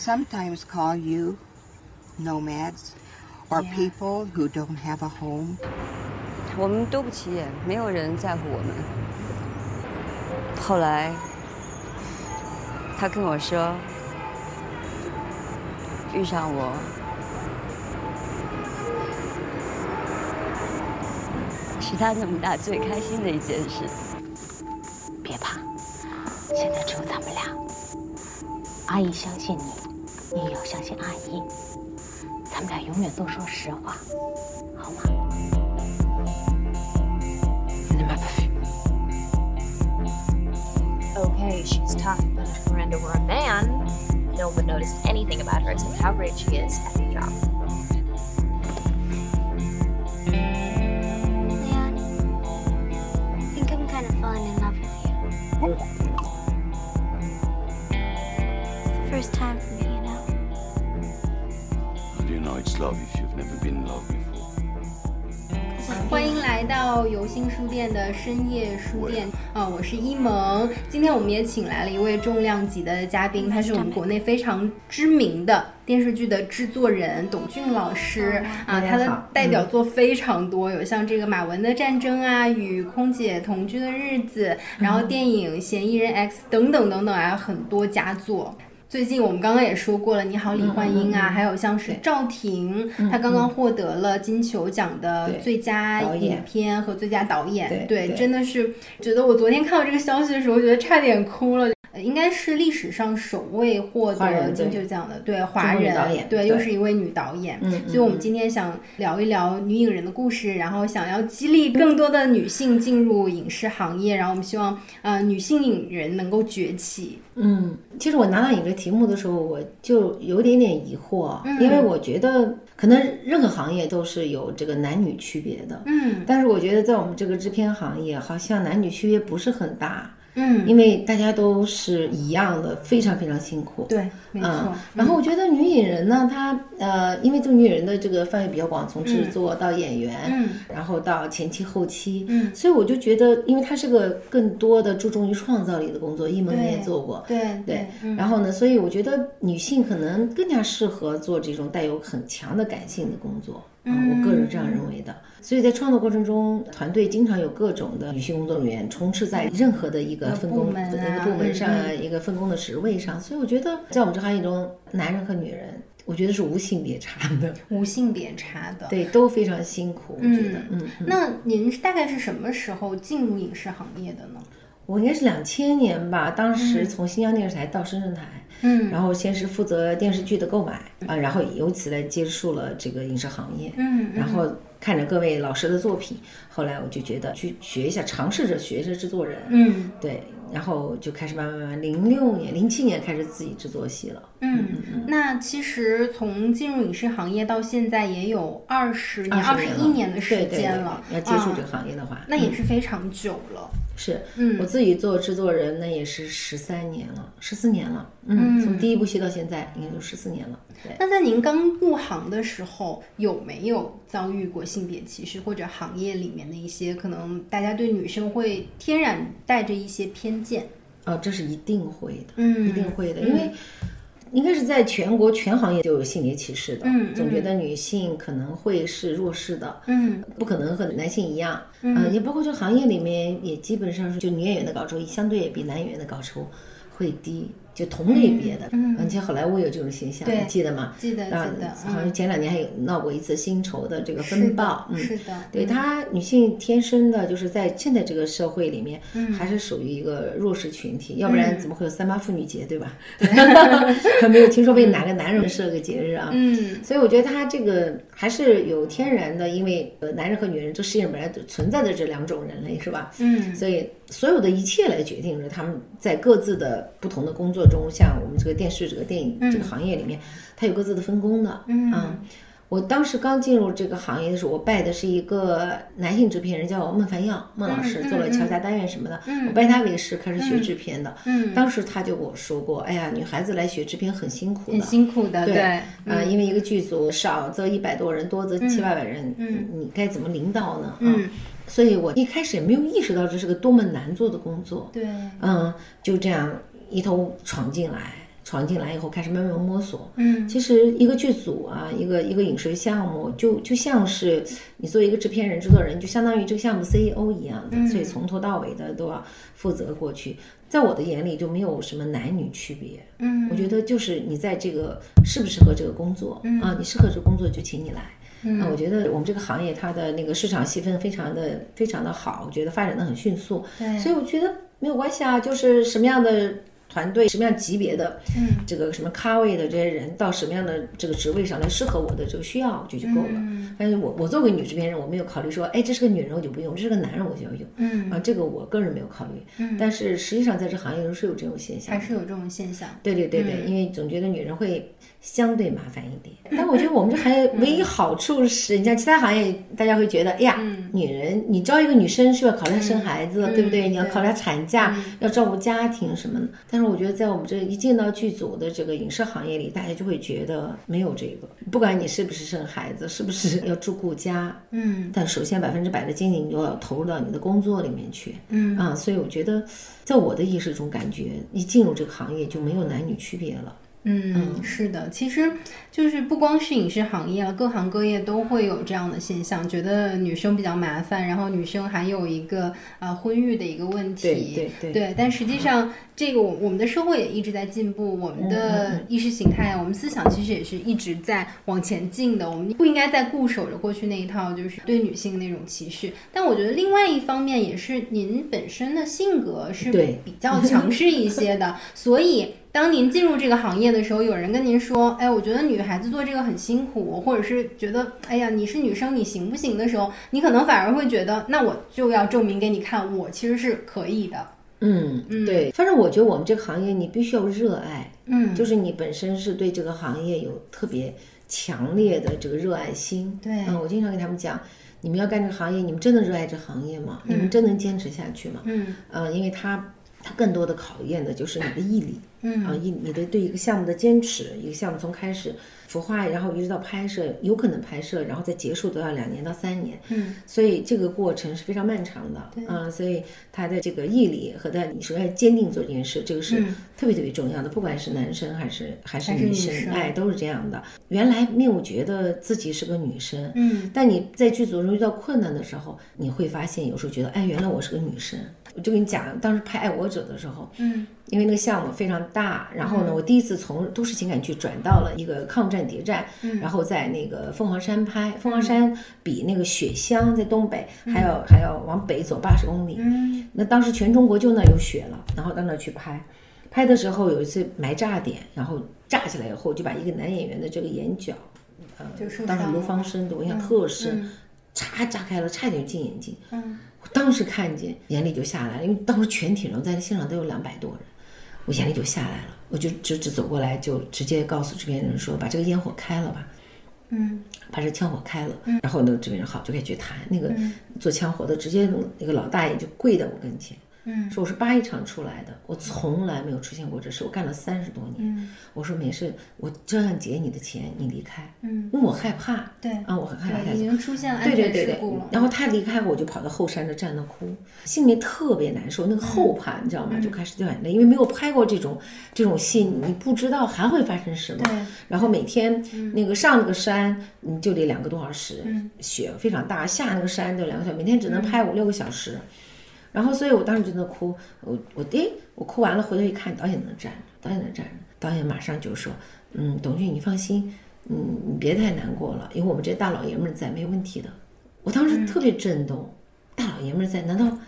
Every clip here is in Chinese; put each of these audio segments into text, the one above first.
sometimes call you nomads or people who don't have a home. 我们都不起眼，没有人在乎我们。后来，他跟我说，遇上我是他那么大最开心的一件事。别怕，现在只有咱们俩。阿姨相信你，你也要相信阿姨。咱们俩永远都说实话，好吗？ Ne m'a pas vu. Okay, she's tough, but if Miranda were a man, no one would notice anything about her except how great she is at her job. Love if you've never been in love before? 欢迎来到游心书店的深夜书店啊、我是一萌。今天我们也请来了一位重量级的嘉宾，他是我们国内非常知名的电视剧的制作人董俊老师啊，他的代表作非常多，有像这个马文的战争啊，与空姐同居的日子，然后电影《嫌疑人 X》等等等等啊，很多佳作。最近我们刚刚也说过了，《你好，李焕英》啊，还有像是赵婷，她刚刚获得了金球奖的最佳影片和最佳导演。对对真的是觉得我昨天看到这个消息的时候，觉得差点哭了。呃应该是历史上首位获得金球奖的，对华人导演对，对又是一位女导演。嗯所以我们今天想聊一聊女影人的故事，然后想要激励更多的女性进入影视行业，然后我们希望呃女性影人能够崛起。嗯，其实我拿到你这题目的时候，我就有点点疑惑，因为我觉得可能任何行业都是有这个男女区别的，嗯但是我觉得在我们这个制片行业，好像男女区别不是很大，嗯，因为大家都是一样的，非常非常辛苦。对，没错。嗯，然后我觉得女影人呢，她呃，因为做女影人的这个范围比较广，从制作到演员，嗯然后到前期后期，嗯所以我就觉得，因为她是个更多的注重于创造力的工作，一萌你也做过，对对，嗯然后呢，所以我觉得女性可能更加适合做这种带有很强的感性的工作。啊，我个人这样认为的。所以在创作过程中，团队经常有各种的女性工作人员充斥在任何的一个分工、一个部门上、嗯一个分工的职位上。所以我觉得，在我们这行业中，男人和女人，我觉得是无性别差的，无性别差的。对，都非常辛苦。我觉得，嗯，那您大概是什么时候进入影视行业的呢？我应该是两千年吧，当时从新疆电视台到深圳台。嗯然后先是负责电视剧的购买啊，然后由此来接触了这个影视行业，嗯然后看着各位老师的作品，后来我就觉得去学一下，尝试着学一下制作人，嗯。对，然后就开始慢慢慢慢，零六年、零七年开始自己制作戏了，嗯，那其实从进入影视行业到现在也有二十年、二十一年的时间了，要接触啊这个行业的话，那也是非常久了。是，嗯我自己做制作人那也是十三年了，十四年了，嗯，从第一部戏到现在应该就十四年了，对。那在您刚入行的时候，有没有遭遇过性别歧视，或者行业里面的一些可能大家对女生会天然带着一些偏见？哦，这是一定会的，嗯一定会的，因为应该是在全国全行业就有性别歧视的，嗯总觉得女性可能会是弱势的，嗯不可能和男性一样，嗯、也包括这个行业里面也基本上是就女演员的稿酬相对也比男演员的稿酬会低。就同类别的，嗯，而且好莱坞有这种现象，你记得吗？记得啊记得好像前两年还有闹过一次薪酬的这个是风暴，嗯，是的。对嗯。她女性天生的就是在现在这个社会里面，还是属于一个弱势群体，要不然怎么会有三八妇女节，对吧？还 没有听说为哪个男人设个节日啊？嗯。所以我觉得她这个还是有天然的，因为呃男人和女人这世界上本来就存在的这两种人类，是吧？嗯。所以所有的一切来决定着他们在各自的不同的工作中，像我们这个电视这个电影这个行业里面，它有各自的分工的。嗯。啊。我当时刚进入这个行业的时候，我拜的是一个男性制片人，叫孟凡耀，孟老师，嗯做了《嗯。乔家大院》什么的。我拜他为师，开始学制片的。嗯。当时他就跟我说过：“哎呀，女孩子来学制片很辛苦的，很辛苦的，对，对，啊、因为一个剧组少则一百多人，多则七八百人，嗯你该怎么领导呢？啊。嗯，所以我一开始也没有意识到这是个多么难做的工作，对，嗯，就这样一头闯进来。闯进来以后开始慢慢摸索。嗯其实一个剧组啊，一个一个影视项目，就就像是你作为一个制片人、制作人，就相当于这个项目 CEO 一样的，嗯所以从头到尾的都要负责过去。在我的眼里，就没有什么男女区别。嗯我觉得就是你在这个适不适合这个工作、啊，你适合这个工作就请你来。啊，我觉得我们这个行业它的那个市场细分非常的非常的好，我觉得发展的很迅速，对所以我觉得没有关系啊，就是什么样的团队、什么样级别的，嗯这个什么咖位的这些人到什么样的这个职位上来适合我的这个需要，我觉得就够了。嗯但是我我作为女制片人，我没有考虑说，哎，这是个女人我就不用，这是个男人我就要用。嗯啊，这个我个人没有考虑。嗯但是实际上在这行业中是有这种现象，还是有这种现象。对对对嗯对，因为总觉得女人会相对麻烦一点。但我觉得我们这行业唯一好处是，你像其他行业，大家会觉得，哎呀，女人你招一个女生是要考虑她生孩子，对不对？你要考虑她产假，要照顾家庭什么的。但是我觉得在我们这一进到剧组的这个影视行业里，大家就会觉得没有这个，不管你是不是生孩子，是不是要照顾家，嗯但首先百分之百的精力你就要投入到你的工作里面去。嗯啊，所以我觉得，在我的意识中，感觉一进入这个行业就没有男女区别了。嗯，是的，其实就是不光是影视行业了，各行各业都会有这样的现象，觉得女生比较麻烦，然后女生还有一个呃婚育的一个问题。对对对但实际上，这个我我们的社会也一直在进步，我们的意识形态，我们思想其实也是一直在往前进的。我们不应该再固守着过去那一套，就是对女性那种歧视。但我觉得另外一方面也是您本身的性格是对比较强势一些的，所以。当您进入这个行业的时候，有人跟您说：“哎，我觉得女孩子做这个很辛苦，或者是觉得，哎呀，你是女生，你行不行？”的时候，你可能反而会觉得，那我就要证明给你看，我其实是可以的。嗯，对。反正我觉得我们这个行业，你必须要热爱，嗯，就是你本身是对这个行业有特别强烈的这个热爱心。对嗯，我经常跟他们讲，你们要干这个行业，你们真的热爱这行业吗？你们真能坚持下去吗？嗯，呃，因为它它更多的考验的就是你的毅力。嗯啊，一你的对一个项目的坚持，一个项目从开始孵化，然后一直到拍摄，有可能拍摄，然后再结束都要两年到三年。嗯，所以这个过程是非常漫长的。啊，所以他的这个毅力和他你首先坚定做这件事，这个是嗯特别特别重要的。不管是男生还是还是女女生，生哎，都是这样的。原来没有觉得自己是个女生，嗯，但你在剧组中遇到困难的时候，你会发现有时候觉得，哎，原来我是个女生。我就跟你讲，当时拍《爱我者》的时候，嗯，因为那个项目非常大，然后呢，我第一次从都市情感剧转到了一个抗战谍战，嗯。然后在那个凤凰山拍，凤凰山比那个雪乡在东北还要还要往北走八十公里，嗯，那当时全中国就那有雪了，然后到那去拍，拍的时候有一次埋炸点，然后炸起来以后就把一个男演员的这个眼角，呃当时卢伤了芳生的我印象特深，嗯嚓炸开了，差点就进眼睛。嗯，我当时看见眼泪就下来了，因为当时全体人在现场都有两百多人，我眼泪就下来了，我就直直走过来，就直接告诉这边人说：“把这个烟火开了吧。”嗯，把这枪火开了，然后那个制片人好就开始去谈，那个做枪火的直接那个老大爷就跪在我跟前，嗯，说我是八一厂出来的，我从来没有出现过这事，我干了三十多年，嗯我说没事，我照样结你的钱，你离开，嗯，因为我害怕，对啊，我很害怕已经出现了安全事故了。，然后他离开我，就跑到后山那站那哭，心里面特别难受，那个后怕，你知道吗？就开始掉眼泪，因为没有拍过这种这种戏，你不知道还会发生什么。对然后每天那个上那个山，你就得两个多小时，雪非常大，下那个山就两个小时，每天只能拍五六个小时。然后，所以我当时就在哭，我我诶，我哭完了，回头一看，导演在站着，导演在站着，导演马上就说，嗯，董俊，你放心，嗯，你别太难过了，因为我们这些大老爷们在，没问题的。我当时特别震动，大老爷们在，难道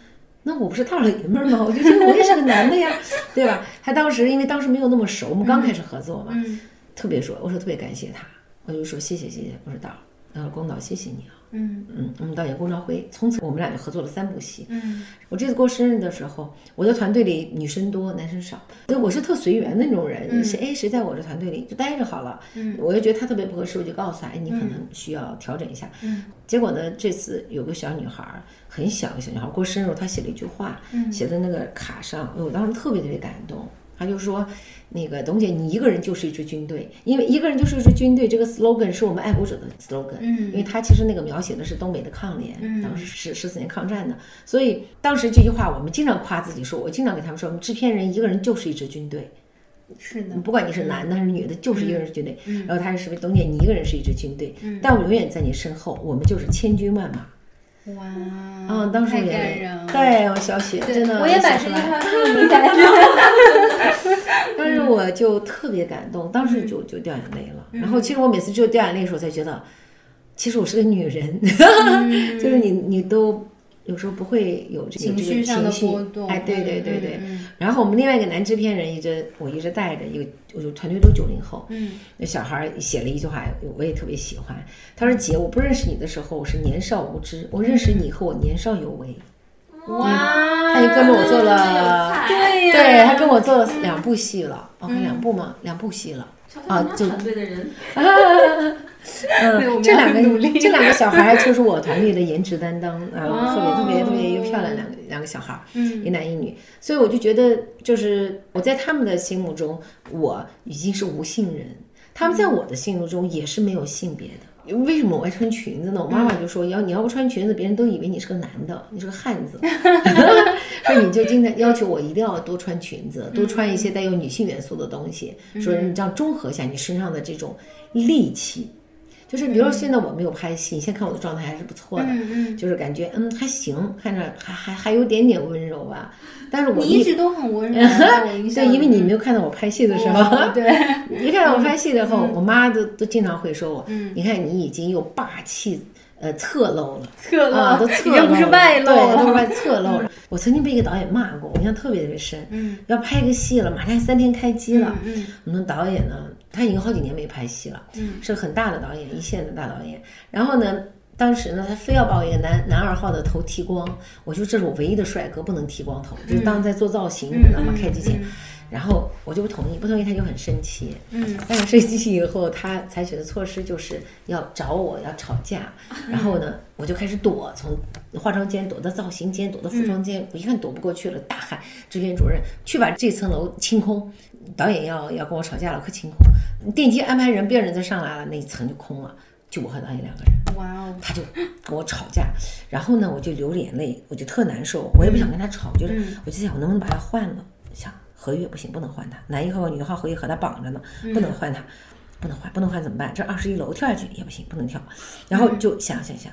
那我不是大老爷们吗？我就觉得我也是个男的呀，对吧？他当时因为当时没有那么熟，我们刚开始合作嘛，特别说，我说特别感谢他，我就说谢谢谢谢，我说导，然后龚导谢谢你啊。嗯嗯，我们导演龚兆辉，从此我们俩就合作了三部戏。嗯我这次过生日的时候，我的团队里女生多，男生少，所以我是特随缘的那种人，谁哎谁在我这团队里就待着好了。嗯我就觉得他特别不合适，我就告诉他，哎，你可能需要调整一下。嗯结果呢，这次有个小女孩儿，很小一个小女孩儿过生日，她写了一句话，嗯写在那个卡上，我当时特别特别感动。她就说：“那个董姐，你一个人就是一支军队，因为一个人就是一支军队，这个 slogan 是我们爱国者的 slogan。嗯因为他其实那个描写的是东北的抗联，嗯当时是十四年抗战的，所以当时这句话我们经常夸自己说，我经常给他们说，我们制片人一个人就是一支军队。是的，不管你是男的还是女的，就是一个人是军队。嗯然后他是说，董姐，你一个人是一支军队，但我永远在你身后，我们就是千军万马。哇，嗯，当时我也感人了。对，我小雪真的，我也把写出来这句话记下来。当时 我就特别感动，当时就就掉眼泪了。嗯然后其实我每次就掉眼泪的时候，才觉得，其实我是个女人，就是你你都有时候不会有这个嗯情这个绪上的波动哎，对对对对。然后我们另外一个男制片人一直我一直带着，一个我就团队都九零后，嗯，那小孩儿写了一句话，我也特别喜欢。他说：“姐，我不认识你的时候，我是年少无知；我认识你以后，我年少有为。”哇，他就跟着我做了，对呀，对他跟我做了两部戏了，哦，两部吗？两部戏了。啊，就团队的人，嗯，这两个这两个小孩就是我团队的颜值担当啊，特别特别特别又漂亮两个两个小孩，嗯一男一女，所以我就觉得，就是我在他们的心目中，我已经是无性人，他们在我的心目中也是没有性别的。为什么我爱穿裙子呢？我妈妈就说，要你要不穿裙子，别人都以为你是个男的，你是个汉子，所以你就经常要求我一定要多穿裙子，多穿一些带有女性元素的东西，说你这样中和一下你身上的这种戾气。就是比如说现在我没有拍戏，你现在看我的状态还是不错的，嗯就是感觉嗯还行，看着还还还有点点温柔吧。但是我你一直都很温柔，对，因为你没有看到我拍戏的时候，哦对，一看到我拍戏的后，我妈都都经常会说我，嗯你看你已经有霸气。呃，侧漏了，侧漏啊，都侧漏了，对，都是外 侧漏了。我曾经被一个导演骂过，我印象特别特别深。嗯，要拍一个戏了，马上三天开机了。我们导演呢，他已经好几年没拍戏了，嗯是个很大的导演，一线的大导演。然后呢，当时呢，他非要把我一个男男二号的头剃光，我就这是我唯一的帅哥，不能剃光头，就是当在做造型，你知道吗？开机前。然后我就不同意，不同意他就很生气。嗯，但是生气以后，他采取的措施就是要找我要吵架。然后呢，我就开始躲，从化妆间躲到造型间，躲到服装间。我一看躲不过去了，大喊制片主任去把这层楼清空。导演要要跟我吵架了，快清空！电梯安排人，别人再上来了，那一层就空了，就我和导演两个人。哇哦，他就跟我吵架，然后呢，我就流眼泪，我就特难受，我也不想跟他吵，就是嗯我就想我能不能把他换了，想合约不行，不能换他，男一号女一号合约和他绑着呢，不能换他，不能换，不能换怎么办？这二十一楼跳下去也不行，不能跳，然后就想想想，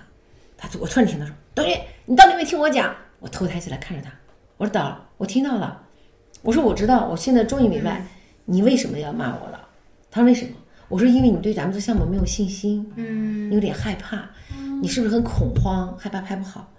他就我突然听他说，董宇，你到底没听我讲？我头抬起来看着他，我说导，我听到了，我说我知道，我现在终于明白你为什么要骂我了。他说为什么？我说因为你对咱们这项目没有信心，嗯你有点害怕，你是不是很恐慌，害怕拍不好？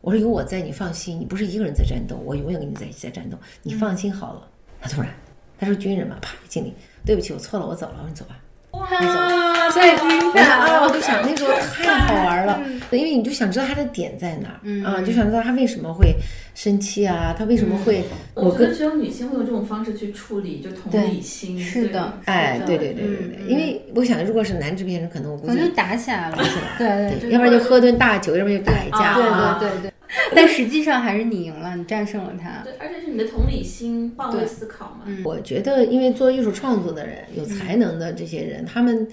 我说有我在，你放心，你不是一个人在战斗，我永远跟你在一起在战斗，你放心好了。他突然，他说军人嘛，啪敬礼，对不起，我错了，我走了，我说你走吧。哇，所以太精我彩啊，我就想那时候太好玩了，因为你就想知道他的点在哪儿、嗯。啊，就想知道他为什么会生气啊，他为什么会，我觉得只有女性会用这种方式去处理，就同理心。是的。对哎，对对对对对，嗯因为我想如果是男制片人，可能我估计可能就打起来了，对对对，要不然就喝顿大酒，要不然就打一架，对啊对对对，但实际上还是你赢了，你战胜了他。对，而且是你的同理心、换位思考嘛。嗯我觉得，因为做艺术创作的人、有才能的这些人，他们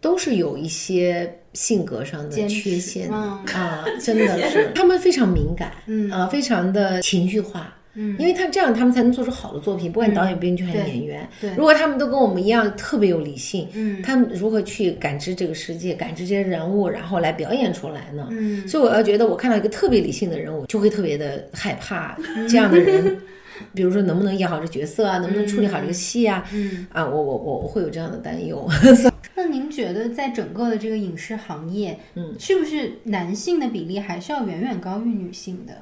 都是有一些性格上的缺陷嗯啊，真的是，他们非常敏感，嗯啊，非常的情绪化。嗯因为他这样，他们才能做出好的作品，不管导演、编剧还是演员。对如果他们都跟我们一样特别有理性，嗯他们如何去感知这个世界，感知这些人物，然后来表演出来呢？嗯所以我要觉得，我看到一个特别理性的人，我就会特别的害怕这样的人。比如说，能不能演好这角色啊？能不能处理好这个戏啊？嗯，啊，我我我我会有这样的担忧。那您觉得在整个的这个影视行业，嗯是不是男性的比例还是要远远高于女性的？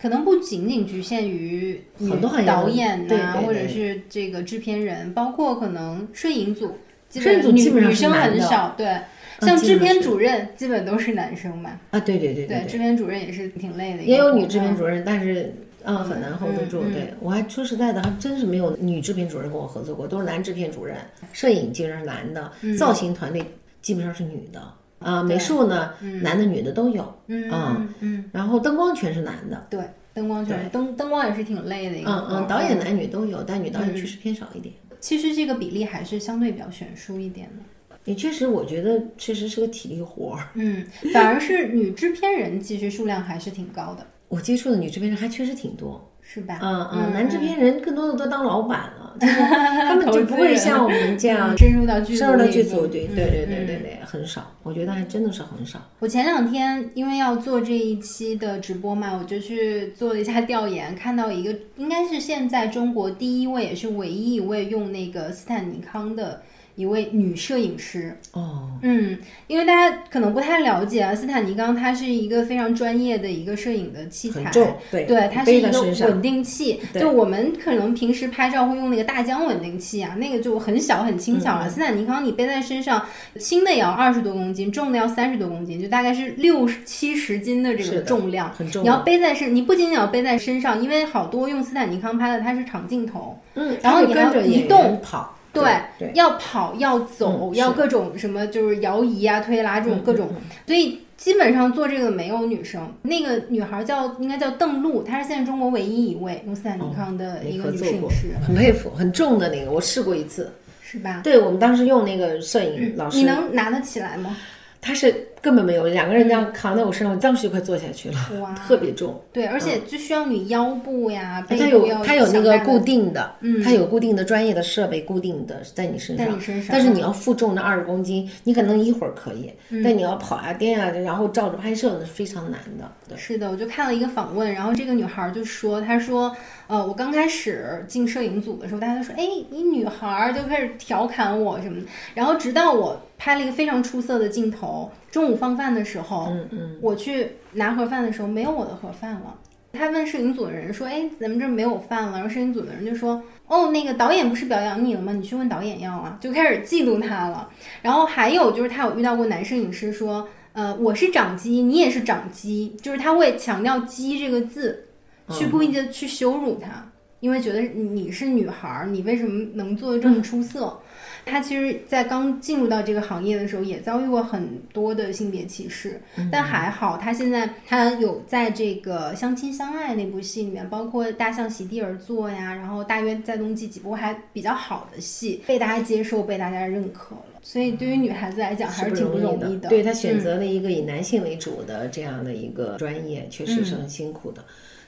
可能不仅仅局限于女很多导演呐、或者是这个制片人，包括可能摄影组，基摄影组女基本上是女生很少，对。像制片主任基本都是男生嘛，啊，对对对对，制片主任也是挺累的也有女制片嗯主任，但是啊很难 hold 得住。对我还说实在的，还真是没有女制片主任跟我合作过，都是男制片主任。摄影基本上是男的，嗯造型团队基本上是女的。啊，美术呢，男的女的都有。嗯啊嗯嗯，然后灯光全是男的。对，灯光全是灯灯光也是挺累的一个嗯，嗯，导演男女都有，但女导演嗯确实偏少一点。其实这个比例还是相对比较悬殊一点的。也确实，我觉得确实是个体力活儿。嗯，反而是女制片人其实数量还是挺高的，我接触的女制片人还确实挺多。是吧？嗯嗯，男制片人更多的都当老板了。就是他们就不会像我们这样深入到剧组深入到剧组，对嗯对对对对，很少，我觉得还真的是很少。我前两天因为要做这一期的直播嘛，我就去做了一下调研，看到一个应该是现在中国第一位也是唯一一位用那个斯坦尼康的一位女摄影师。哦，嗯，因为大家可能不太了解啊，斯坦尼康它是一个非常专业的一个摄影的器材，对对，它是一个稳定器。对。就我们可能平时拍照会用那个大疆稳定器啊，那个就很小很轻巧啊。嗯。嗯斯坦尼康你背在身上，轻的也要二十多公斤，重的要三十多公斤，就大概是六七十斤的这个重量。很重。你要背在身，你不仅仅要背在身上，因为好多用斯坦尼康拍的它是长镜头，嗯，然后你还要移动。跑，对，对，要跑要走，嗯要各种什么就是摇移啊、推拉这种嗯各种，嗯所以基本上做这个的没有女生。那个女孩叫应该叫邓露，她是现在中国唯一一位用斯坦尼康的一个摄影师，，很佩服，很重的那个，我试过一次。是吧？对我们当时用那个摄影老师，你能拿得起来吗？他是根本没有，两个人这样扛在我身上，我当时就快坐下去了，哇。特别重。对，而且就需要你腰部呀、背它有它有那个固定的，嗯。它有固定的专业的设备，固定的在你身上，在你身上。但是你要负重那二十公斤，你可能一会儿可以，嗯。但你要跑啊颠啊，然后照着拍摄那是非常难的。对，是的，我就看了一个访问，然后这个女孩就说，她说，呃，我刚开始进摄影组的时候，大家都说，哎，你女孩儿就开始调侃我什么的，然后直到我拍了一个非常出色的镜头，中午放饭的时候，嗯嗯，我去拿盒饭的时候，没有我的盒饭了。他问摄影组的人说：“哎，咱们这儿没有饭了。”然后摄影组的人就说：“哦，那个导演不是表扬你了吗？你去问导演要啊。”就开始嫉妒他了。然后还有就是他有遇到过男摄影师说：“呃，我是长鸡，你也是长鸡。”就是他会强调“鸡”这个字，去故意的去羞辱他，因为觉得你是女孩儿，你为什么能做的这么出色？他其实，在刚进入到这个行业的时候，也遭遇过很多的性别歧视，但还好，他现在他有在这个《相亲相爱》那部戏里面，包括《大象席地而坐》呀，然后《大约在冬季》几部还比较好的戏，被大家接受，被大家认可了。所以对于女孩子来讲，还是挺不容易的。对他选嗯择了一个以男性为主的这样的一个专业，确实是很辛苦的。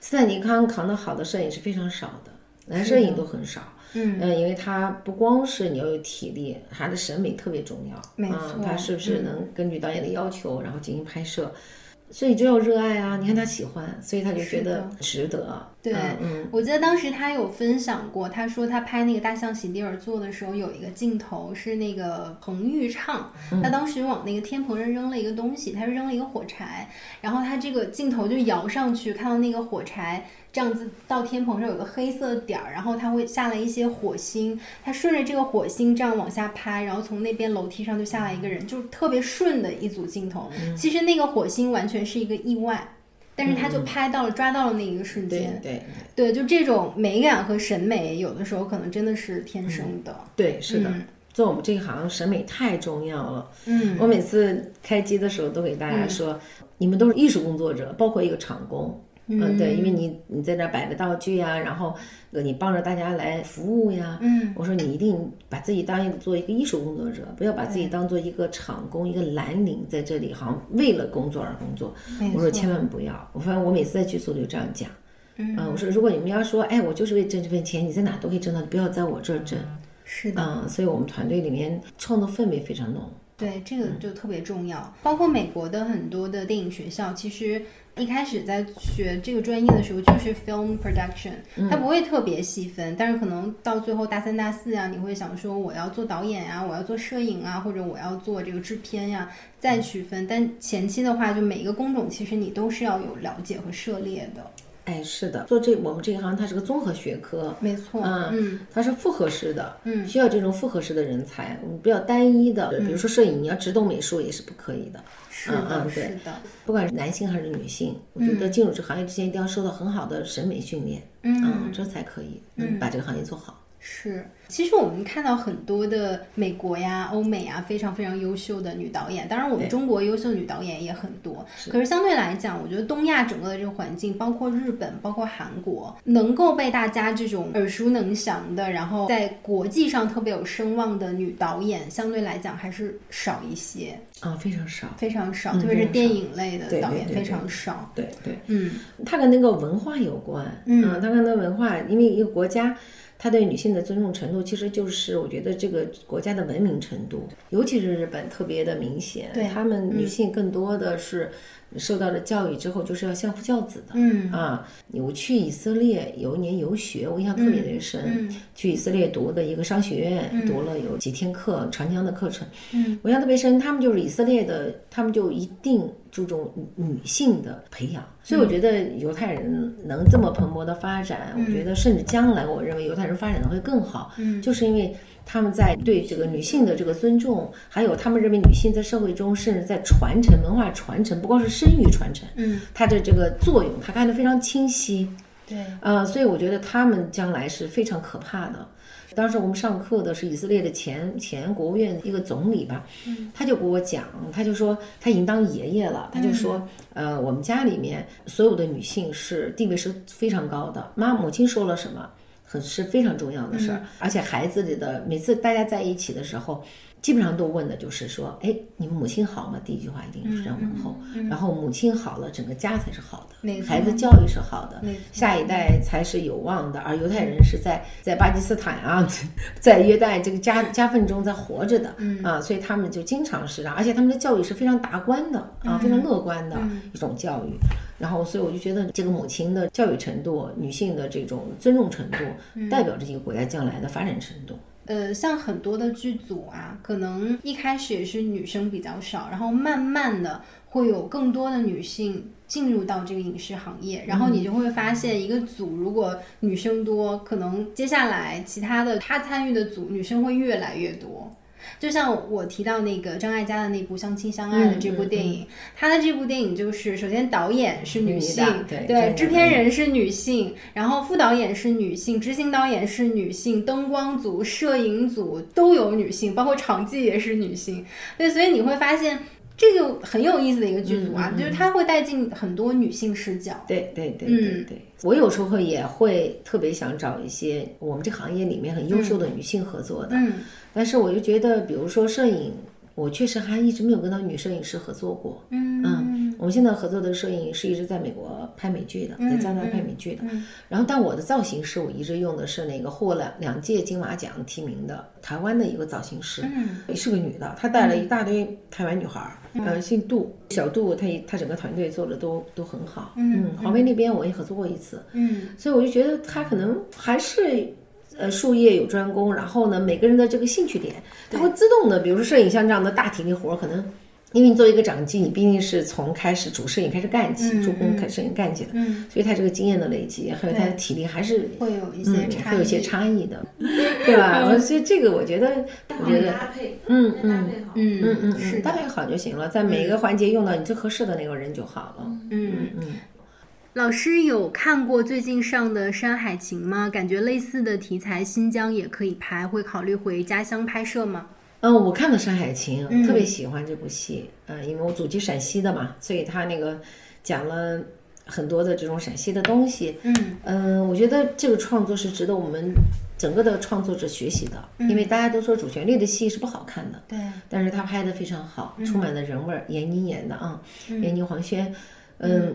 斯坦尼康扛得好的摄影是非常少的，男摄影都很少。嗯因为他不光是你要有体力，他的审美特别重要。没啊错他是不是嗯能根据导演的要求，然后进行拍摄？所以就要热爱啊！你看他喜欢，所以他就觉得值得。对，嗯嗯，我记得当时他有分享过，他说他拍那个《大象席地而坐》的时候，有一个镜头是那个彭昱畅，嗯他当时往那个天棚上扔了一个东西，他是扔了一个火柴，然后他这个镜头就摇上去，看到那个火柴这样子到天棚上有个黑色的点儿，然后它会下来一些火星，它顺着这个火星这样往下拍，然后从那边楼梯上就下来一个人，就是特别顺的一组镜头。嗯其实那个火星完全是一个意外。但是他就拍到了，抓到了那一个瞬间。对对对，就这种美感和审美，有的时候可能真的是天生的。对，是的。嗯做我们这一行，审美太重要了。嗯我每次开机的时候都给大家说，你们都是艺术工作者，包括一个场工。嗯，对，因为你你在那儿摆着道具呀，然后呃你帮着大家来服务呀。嗯，我说你一定把自己当做一个艺术工作者，不要把自己当做一个场工、一个蓝领，在这里好像为了工作而工作。我说千万不要。我发现我每次在剧组里就这样讲。嗯啊，我说如果你们要说，哎，我就是为挣这份钱，你在哪都可以挣到，不要在我这儿挣。是的。嗯，所以我们团队里面创作氛围非常浓。对，这个就特别重要。包括美国的很多的电影学校，其实一开始在学这个专业的时候就是 film production，它不会特别细分，但是可能到最后大三、大四啊，你会想说我要做导演呀、我要做摄影啊，或者我要做这个制片呀、再区分。但前期的话，就每一个工种其实你都是要有了解和涉猎的。哎，是的，做这我们这一行它是个综合学科，没错，嗯嗯，它是复合式的，嗯需要这种复合式的人才，我们不要单一的，比如说摄影，你要只懂美术也是不可以的。是的，嗯嗯对的，不管是男性还是女性，我觉得进入这个行业之前一定要受到很好的审美训练，嗯这才可以能把这个行业做好。是，其实我们看到很多的美国呀、欧美啊非常非常优秀的女导演，当然我们中国优秀女导演也很多。可是相对来讲，我觉得东亚整个的这个环境，包括日本、包括韩国，能够被大家这种耳熟能详的，然后在国际上特别有声望的女导演，相对来讲还是少一些，啊，非常少，非常少，嗯特别是电影类的导演非对对对常少。对对，嗯它跟那个文化有关，嗯它跟那个文化，因为一个国家他对女性的尊重程度，其实就是我觉得这个国家的文明程度，尤其是日本特别的明显。对他们女性更多的是受到了教育之后，就是要相夫教子的。嗯啊，我去以色列有一年游学，我印象特别的深。嗯去以色列读的一个商学院，读了有几天课，长江的课程。嗯，我印象特别深。他们就是以色列的，他们就一定注重女女性的培养。所以我觉得犹太人能这么蓬勃的发展，我觉得甚至将来我认为犹太人发展的会更好。嗯就是因为他们在对这个女性的这个尊重，还有他们认为女性在社会中甚至在传承文化传承，不光是生育传承，嗯，它的这个作用，他看得非常清晰。对，呃，所以我觉得他们将来是非常可怕的。当时我们上课的是以色列的前前国务院一个总理吧，他就给我讲，他就说他已经当爷爷了，他就说，呃，我们家里面所有的女性是地位是非常高的，妈母亲说了什么，很是非常重要的事儿，而且孩子里的每次大家在一起的时候。基本上都问的就是说，哎，你们母亲好吗？第一句话一定是这样问候，然后母亲好了，整个家才是好的，孩子教育是好的，下一代才是有望的。而犹太人是在在巴基斯坦啊，在约旦这个家家分中在活着的，啊，所以他们就经常是这样，而且他们的教育是非常达观的啊，非常乐观的一种教育。然后，所以我就觉得这个母亲的教育程度、女性的这种尊重程度，代表着一个国家将来的发展程度。呃，像很多的剧组啊，可能一开始也是女生比较少，然后慢慢的会有更多的女性进入到这个影视行业，然后你就会发现，一个组如果女生多，可能接下来其他的她参与的组女生会越来越多。就像我提到那个张艾嘉的那部《相亲相爱》的这部电影，她的这部电影就是首先导演是女性，对制片人是女性，然后副导演是女性，执行导演是女性，灯光组、摄影组都有女性，包括场记也是女性。对，所以你会发现这个很有意思的一个剧组啊，就是它会带进很多女性视角。对对对对对，我有时候也会特别想找一些我们这行业里面很优秀的女性合作的，嗯但是我就觉得，比如说摄影，我确实还一直没有跟到女摄影师合作过。嗯我们现在合作的摄影师一直在美国拍美剧的，在加拿大拍美剧的。然后，但我的造型师，我一直用的是那个获了两届金马奖提名的台湾的一个造型师，嗯是个女的，她带了一大堆台湾女孩儿，呃，姓杜，小杜，她她整个团队做的都都很好。嗯华为那边我也合作过一次，嗯所以我就觉得她可能还是。呃，术业有专攻，然后呢，每个人的这个兴趣点，它会自动的，比如说摄影像这样的大体力活儿，可能因为你作为一个掌机，你毕竟是从开始主摄影开始干起，嗯助攻嗯开摄影干起的，嗯所以他这个经验的累积，还有他的体力还是会有一些会有一些异差异的，对吧？所以这个我觉得，我觉得搭配，嗯搭嗯配好。嗯嗯嗯搭配好就行了，在每一个环节用到你最合适的那个人就好了。嗯嗯。老师有看过最近上的《山海情》吗？感觉类似的题材，新疆也可以拍，会考虑回家乡拍摄吗？嗯，我看了《山海情》，嗯特别喜欢这部戏。嗯，因为我祖籍陕西的嘛，所以他那个讲了很多的这种陕西的东西。嗯嗯，我觉得这个创作是值得我们整个的创作者学习的，因为大家都说主旋律的戏是不好看的，对，但是他拍的非常好，充满了人味儿。闫妮演的啊，闫妮、黄轩。嗯，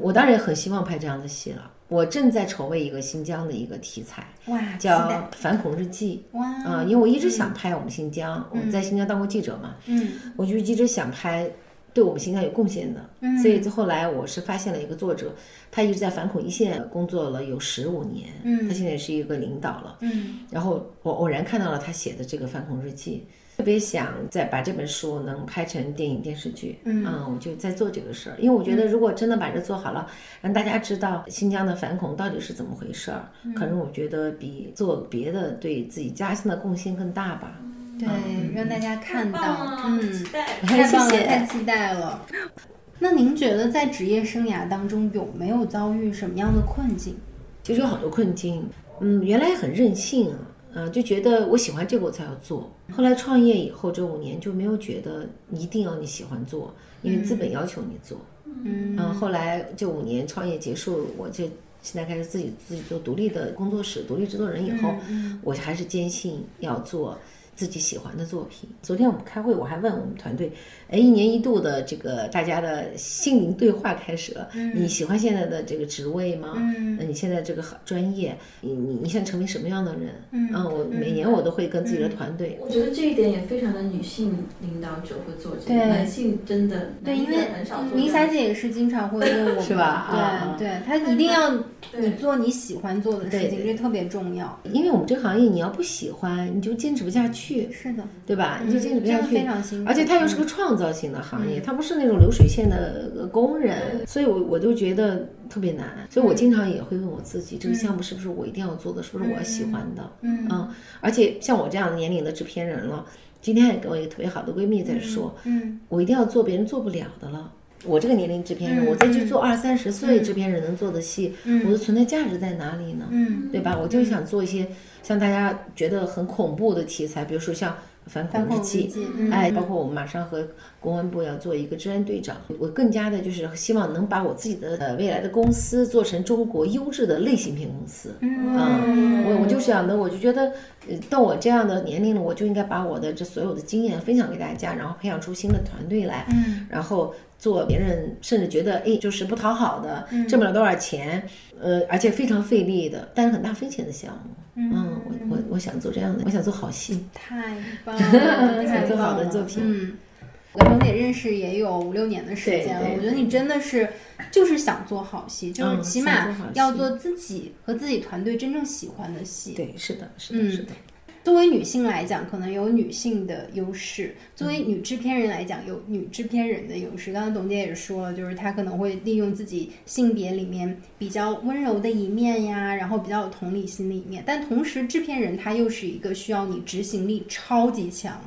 我当然也很希望拍这样的戏了。我正在筹备一个新疆的一个题材，哇，叫《反恐日记》。哇啊、因为我一直想拍我们新疆，我在新疆当过记者嘛，嗯我就一直想拍对我们新疆有贡献的。嗯所以后来我是发现了一个作者，他一直在反恐一线工作了有十五年，嗯他现在是一个领导了。嗯然后我偶然看到了他写的这个反恐日记，特别想再把这本书能拍成电影电视剧。嗯我就在做这个事儿，因为我觉得如果真的把这做好了，让大家知道新疆的反恐到底是怎么回事儿，嗯可能我觉得比做别的对自己家乡的贡献更大吧。对，让大家看到，嗯，嗯，期待。太棒了，太期待了。那您觉得在职业生涯当中有没有遭遇什么样的困境？其实有好多困境，嗯，原来很任性，嗯、就觉得我喜欢这个我才要做。后来创业以后这五年就没有觉得一定要你喜欢做，因为资本要求你做。嗯嗯，后来这五年创业结束，我就现在开始自己自己做独立的工作室、独立制作人以后，我还是坚信要做自己喜欢的作品。昨天我们开会，我还问我们团队，哎，一年一度的这个大家的心灵对话开始了，你喜欢现在的这个职位吗？嗯。那你现在这个专业，你你你想成为什么样的人？嗯。我每年我都会跟自己的团队，我觉得这一点也非常的女性领导者会做这对。个，男性真的对，因为明霞姐也是经常会问我们，是吧？啊。对对，她一定要你做你喜欢做的事情，对这特别重要。因为我们这个行业你要不喜欢，你就坚持不下去，是的，对吧？你就坚持不下去，非常辛苦。而且它又是个创造性的行业，它不是那种流水线的呃工人，所以我我就觉得特别难。所以我经常也会问我自己，这个项目是不是我一定要做的，是不是我喜欢的？嗯。而且像我这样的年龄的制片人了，今天还跟我一个特别好的闺蜜在说，嗯。我一定要做别人做不了的了。我这个年龄制片人，嗯我再去做二三十岁制片人能做的戏，我的存在价值在哪里呢？嗯。对吧？我就想做一些像大家觉得很恐怖的题材，比如说像《反恐日日记哎，包括我们马上和公安部要做一个治安队长，我更加的就是希望能把我自己的呃未来的公司做成中国优质的类型片公司。嗯，我我就想的，我就觉得，呃，到我这样的年龄了，我就应该把我的这所有的经验分享给大家，然后培养出新的团队来，嗯。然后做别人甚至觉得哎就是不讨好的，挣不了多少钱，呃，而且非常费力的，但是很大风险的项目。嗯，我我我想做这样的，我想做好戏。太棒了，太想做好的作品嗯。我跟萌姐认识也有五六年的时间了，我觉得你真的是就是想做好戏，就是嗯起码要做自己和自己团队真正喜欢的戏。对，是的，是的，嗯是的。作为女性来讲，可能有女性的优势；作为女制片人来讲，有女制片人的优势。刚刚董姐也说了，就是她可能会利用自己性别里面比较温柔的一面呀，然后比较有同理心的一面。但同时，制片人他又是一个需要你执行力超级强，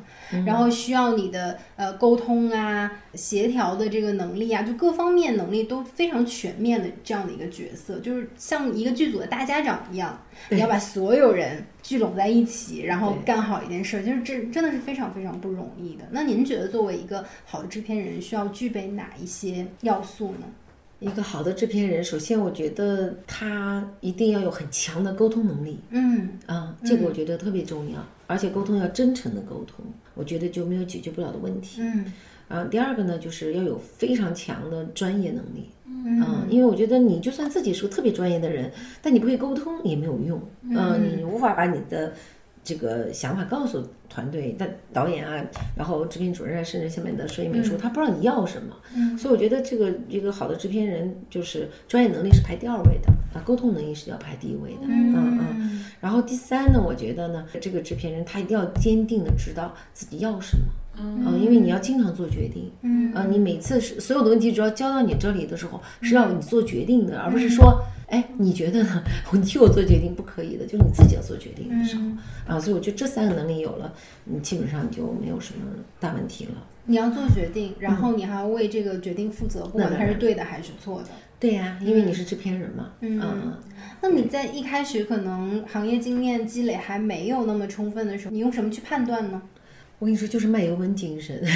然后需要你的呃沟通啊、协调的这个能力啊，就各方面能力都非常全面的这样的一个角色，就是像一个剧组的大家长一样，你要把所有人聚拢在一起，然后干好一件事儿，就是这真的是非常非常不容易的。那您觉得作为一个好的制片人，需要具备哪一些要素呢？一个好的制片人，首先我觉得他一定要有很强的沟通能力。嗯啊，这个我觉得特别重要，而且沟通要真诚的沟通，我觉得就没有解决不了的问题。嗯然后第二个呢，就是要有非常强的专业能力。嗯，因为我觉得你就算自己是个特别专业的人，但你不会沟通也没有用。嗯，你无法把你的这个想法告诉团队，但导演啊，然后制片主任啊，甚至下面的摄影美术，他不知道你要什么。嗯，所以我觉得这个一个好的制片人，就是专业能力是排第二位的啊，沟通能力是要排第一位的。嗯嗯。然后第三呢，我觉得呢，这个制片人他一定要坚定的知道自己要什么。嗯，因为你要经常做决定，嗯，啊，你每次是所有的问题只要交到你这里的时候，是要你做决定的，而不是说，哎，你觉得呢？你替我做决定不可以的，就是你自己要做决定的时候，啊，所以我觉得这三个能力有了，你基本上就没有什么大问题了。你要做决定，然后你还要为这个决定负责，不管它是对的还是错的。对呀、因为你是制片人嘛，嗯嗯那你在一开始可能行业经验积累还没有那么充分的时候，你用什么去判断呢？我跟你说，就是卖油翁精神，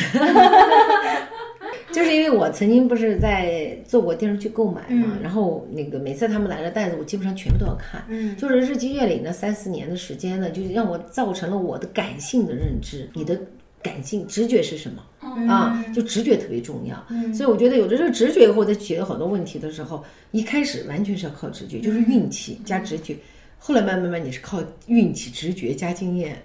就是因为我曾经不是在做过电视剧购买嘛，然后那个每次他们来了袋子，我基本上全部都要看，嗯。就是日积月累那，三四年的时间呢，就是让我造成了我的感性的认知，你的感性直觉是什么？啊，就直觉特别重要，所以我觉得有的这个直觉以后，在解决很多问题的时候，一开始完全是要靠直觉，就是运气加直觉，后来慢慢慢你是靠运气、直觉加经验，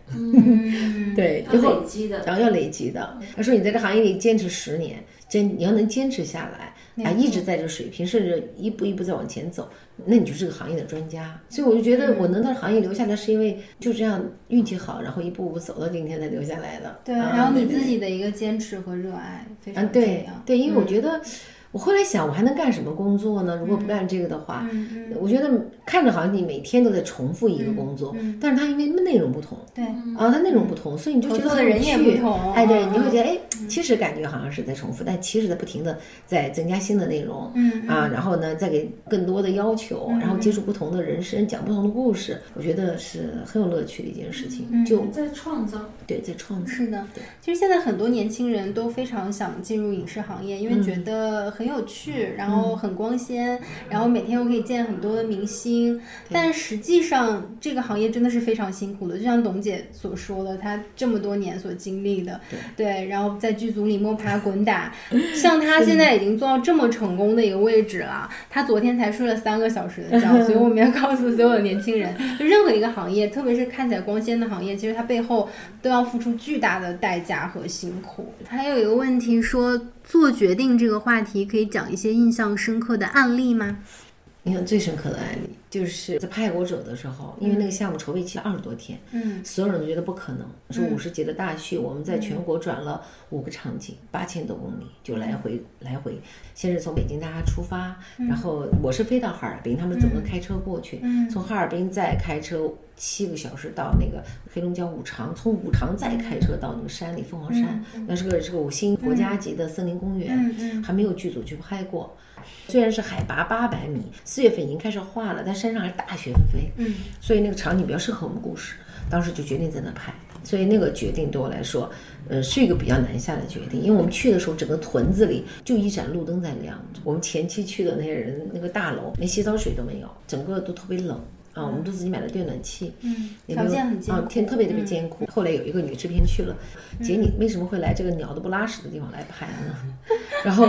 对，然后累积的然后要累积的。他说你在这行业里坚持十年，坚你要能坚持下来啊，一直在这水平，甚至一步一步在往前走，那你就是这个行业的专家。所以我就觉得我能在行业留下来，是因为就这样运气好，然后一步步走到今天才留下来的。对，啊然后你自己的一个坚持和热爱非啊，常重对要。对，因为我觉得。我后来想，我还能干什么工作呢？如果不干这个的话，嗯我觉得看着好像你每天都在重复一个工作，但是它因为内容不同，对，啊，它内容不同，所以你就觉得很有人也趣不同。哎，对，嗯你会觉得哎，其实感觉好像是在重复，但其实在不停的在增加新的内容，嗯啊，然后呢，再给更多的要求，然后接触不同的人生，讲不同的故事，我觉得是很有乐趣的一件事情，就在创造。对，在创造，是的，其实现在很多年轻人都非常想进入影视行业，因为觉得很很有趣，然后很光鲜，然后每天又可以见很多的明星。但实际上，这个行业真的是非常辛苦的，就像董姐所说的，她这么多年所经历的，对，然后在剧组里摸爬滚打，像她现在已经做到这么成功的一个位置了，她昨天才睡了三个小时的觉，所以我们要告诉所有的年轻人，就任何一个行业，特别是看起来光鲜的行业，其实它背后都要付出巨大的代价和辛苦。还有一个问题说，做决定这个话题，可以讲一些印象深刻的案例吗？印象最深刻的案例就是在拍《爱国者》的时候，因为那个项目筹备期二十多天，嗯。所有人都觉得不可能，是嗯。五十集的大戏，我们在全国转了五个场景，八千多公里，就来回来回。先是从北京大家出发，然后我是飞到哈尔滨，他们整个开车过去，嗯。从哈尔滨再开车七个小时到那个黑龙江五常，从五常再开车到那个山里凤凰山，那是个是个五星国家级的森林公园，还没有剧组去拍过。虽然是海拔八百米，四月份已经开始化了，但山上还是大雪纷飞，嗯所以那个场景比较适合我们故事。当时就决定在那拍，所以那个决定对我来说，呃，是一个比较难下的决定，因为我们去的时候，整个屯子里就一盏路灯在亮着。我们前期去的那些人，那个大楼连洗澡水都没有，整个都特别冷啊，我们都自己买了电暖气，嗯，也没有条件很艰啊，苦，天特别特别嗯。艰苦。后来有一个女制片去了，姐，你为什么会来这个鸟都不拉屎的地方来拍呢？然后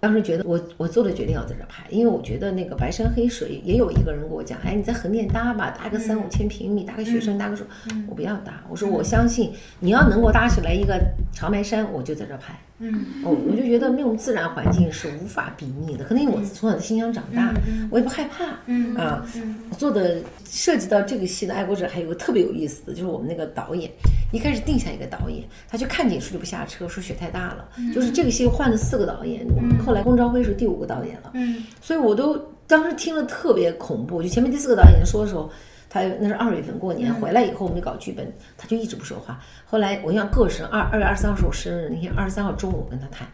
当时觉得我我做了决定要在这儿拍，因为我觉得那个白山黑水也有一个人跟我讲，哎，你在横店搭吧，搭个三五千平米，搭个雪山，搭个什么，我不要搭，我说我相信你要能够搭起来一个长白山，我就在这儿拍。嗯哦，我就觉得那种自然环境是无法比拟的，可能因为我从小在新疆长大，我也不害怕。嗯啊，我做的涉及到这个戏的《爱国者》还有个特别有意思的，就是我们那个导演一开始定下一个导演，他就看景书就不下车，说雪太大了。就是这个戏换了四个导演，我们后来龚朝辉是第五个导演了。嗯所以我都当时听了特别恐怖。就前面第四个导演说的时候，他那是二月份过年回来以后，我们就搞剧本，他就一直不说话。后来我印象过生二二月二十三号是我生日那天，二十三号中午我跟他谈，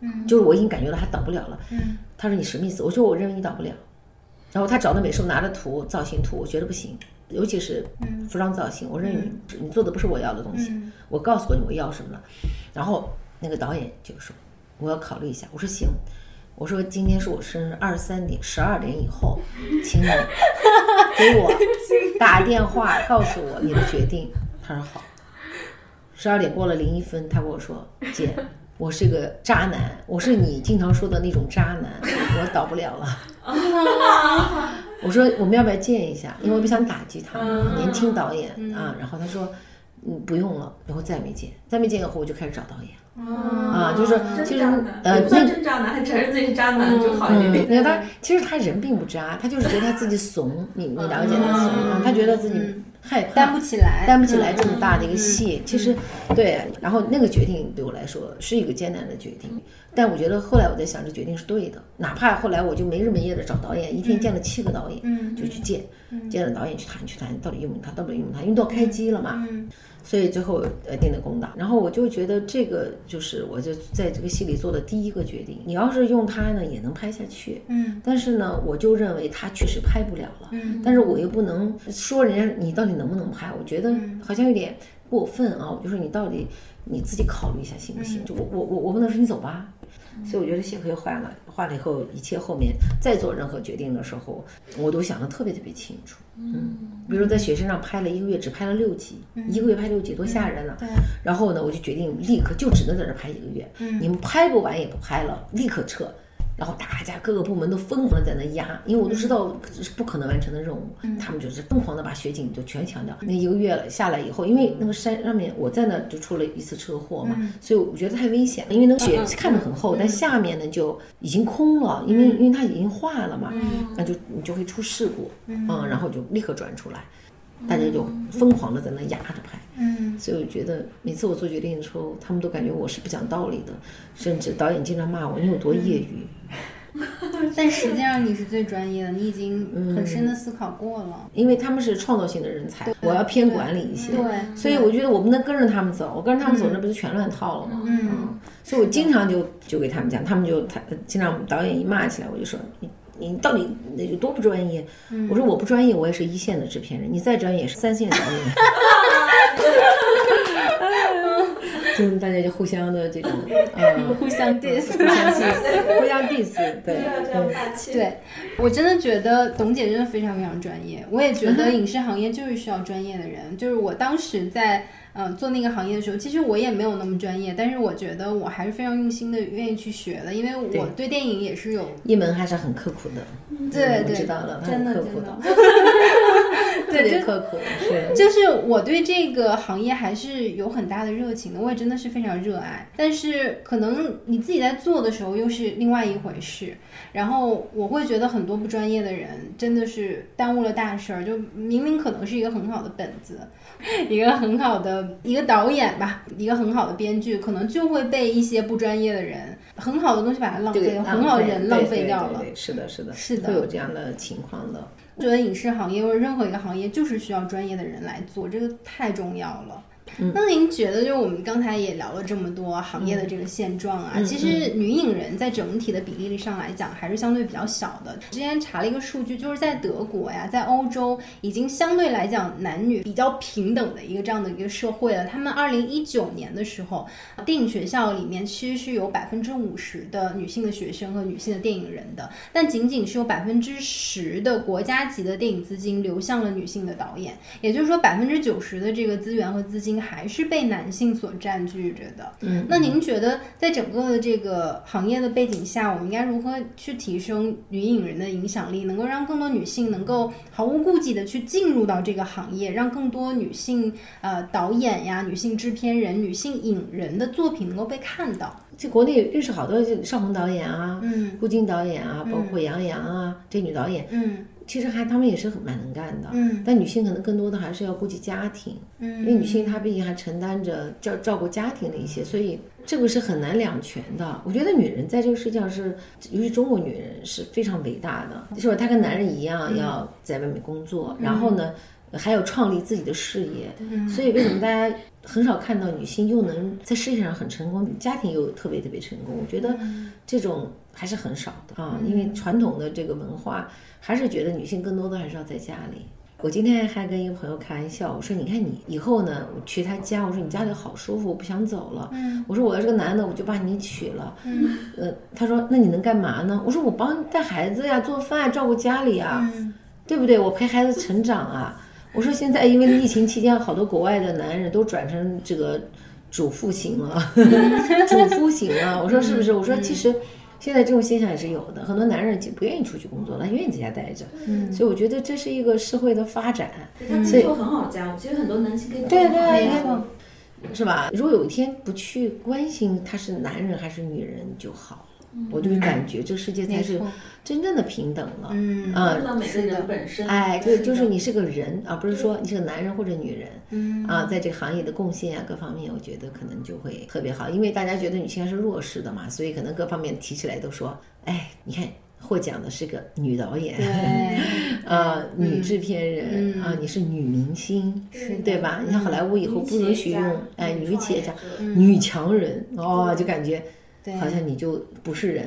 嗯就是我已经感觉到他等不了了。嗯他说你什么意思？我说我认为你等不了。然后他找那美术拿着图造型图，我觉得不行，尤其是服装造型，我认为你你做的不是我要的东西。嗯我告诉过你我要什么了。然后那个导演就说我要考虑一下。我说行。我说今天是我生日，二十三点十二点以后，请你给我打电话告诉我你的决定。他说好。十二点过了零一分，他跟我说：“姐，我是个渣男，我是你经常说的那种渣男，我倒不了了。”我说我们要不要见一下？因为我不想打击他，年轻导演啊。然后他说：“嗯，不用了。”然后再没见，再没见以后我就开始找导演。啊，就是其实呃，不算真渣男，还承认自己是渣男就好一点嗯，点。那他其实他人并不渣，他就是觉得他自己怂，你你了解他怂啊，他觉得自己害怕，担不起来担不起来这么大的一个戏。其实对，然后那个决定对我来说是一个艰难的决定，但我觉得后来我在想，这决定是对的。哪怕后来我就没日没夜的找导演，一天见了七个导演，嗯就去见，见了导演去谈去谈，到底用不用他，到底用不用他，因为都要开机了嘛。嗯所以最后呃定的公道，然后我就觉得这个就是我就在这个戏里做的第一个决定。你要是用它呢，也能拍下去，嗯但是呢，我就认为它确实拍不了了。嗯但是我又不能说人家你到底能不能拍，我觉得好像有点过分啊。我就说你到底你自己考虑一下行不行？就我我我我不能说你走吧。所以我觉得幸亏换了，换了以后，一切后面再做任何决定的时候，我都想的特别特别清楚。嗯，比如在雪山上拍了一个月，只拍了六集，一个月拍六集，多吓人啊！对然后呢，我就决定立刻就只能在这儿拍一个月，你们拍不完也不拍了，立刻撤。然后大家各个部门都疯狂的在那压，因为我都知道这是不可能完成的任务，他们就是疯狂的把雪景就全强调。那一个月了下来以后，因为那个山上面我在那就出了一次车祸嘛，所以我觉得太危险了，因为那个雪看着很厚，但下面呢就已经空了，因为因为它已经化了嘛，那就你就会出事故，嗯，然后就立刻转出来，大家就疯狂的在那压着拍。嗯所以我觉得每次我做决定的时候，他们都感觉我是不讲道理的，甚至导演经常骂我你有多业余。但实际上你是最专业的，你已经很深的思考过了。因为他们是创造性的人才，我要偏管理一些，对所以我觉得我不能跟着他们走，我跟着他们走，那不是全乱套了吗？嗯，所以我经常就就给他们讲，他们就他经常导演一骂起来，我就说你你到底有多不专业？我说我不专业，我也是一线的制片人，你再专业也是三线导演。嗯，大家就互相的这种，呃，互相 diss，互相 diss，互相 diss，对，嗯对，我真的觉得董姐真的非常非常专业。我也觉得影视行业就是需要专业的人。就是我当时在呃做那个行业的时候，其实我也没有那么专业，但是我觉得我还是非常用心的，愿意去学的，因为我对电影也是有一门还是很刻苦的。我对对，知道了，真的很刻苦真的。特别刻苦，是。就是我对这个行业还是有很大的热情的，我也真的是非常热爱。但是可能你自己在做的时候又是另外一回事。然后我会觉得很多不专业的人真的是耽误了大事儿，就明明可能是一个很好的本子，一个很好的一个导演吧，一个很好的编剧，可能就会被一些不专业的人很好的东西把它浪费了，很好的人浪费掉了。对，是的，是的，是的，会有这样的情况的。觉得影视行业或者任何一个行业就是需要专业的人来做，这个太重要了。那您觉得，就是我们刚才也聊了这么多行业的这个现状啊，其实女影人在整体的比例上来讲还是相对比较小的。之前查了一个数据，就是在德国呀，在欧洲已经相对来讲男女比较平等的一个这样的一个社会了。他们二零一九年的时候，电影学校里面其实是有百分之五十的女性的学生和女性的电影人的，但仅仅是有百分之十的国家级的电影资金流向了女性的导演，也就是说百分之九十的这个资源和资金。还是被男性所占据着的。嗯，那您觉得在整个的这个行业的背景下，我们应该如何去提升女影人的影响力，能够让更多女性能够毫无顾忌的去进入到这个行业，让更多女性呃导演呀、女性制片人、女性影人的作品能够被看到？这国内认识好多邵红导演啊，嗯，顾晶导演啊，包括杨洋啊，这女导演，嗯。其实还他们也是很蛮能干的，嗯，但女性可能更多的还是要顾及家庭，嗯，因为女性她毕竟还承担着照照顾家庭的一些，所以这个是很难两全的。我觉得女人在这个世界上是，尤其中国女人是非常伟大的，就是吧？她跟男人一样要在外面工作，然后呢还有创立自己的事业，所以为什么大家很少看到女性又能在事业上很成功，家庭又特别特别成功？我觉得这种还是很少的啊，因为传统的这个文化。还是觉得女性更多的还是要在家里。我今天还跟一个朋友开玩笑，我说：“你看你以后呢，我去他家，我说你家里好舒服，我不想走了。嗯，我说我要是个男的，我就把你娶了。嗯，呃，他说那你能干嘛呢？我说我帮你带孩子呀，做饭，照顾家里啊，对不对？我陪孩子成长啊。我说现在因为疫情期间，好多国外的男人都转成这个主妇型了，主夫型了。我说是不是？我说其实。现在这种现象也是有的，很多男人就不愿意出去工作了，愿意在家待着。嗯，所以我觉得这是一个社会的发展。所以做很好家务，其实很多男性可以对对，没错，是吧？如果有一天不去关心他是男人还是女人就好。我就感觉这个世界才是真正的平等了。嗯啊，每个人本身，哎，对就是你是个人，而不是说你是个男人或者女人。嗯。啊，在这个行业的贡献啊，各方面，我觉得可能就会特别好，因为大家觉得女性还是弱势的嘛，所以可能各方面提起来都说，哎，你看获奖的是个女导演，对，啊，女制片人啊，你是女明星，是对吧？你看好莱坞以后不允许用哎女企业家、嗯女强人哦，就感觉。对，好像你就不是人，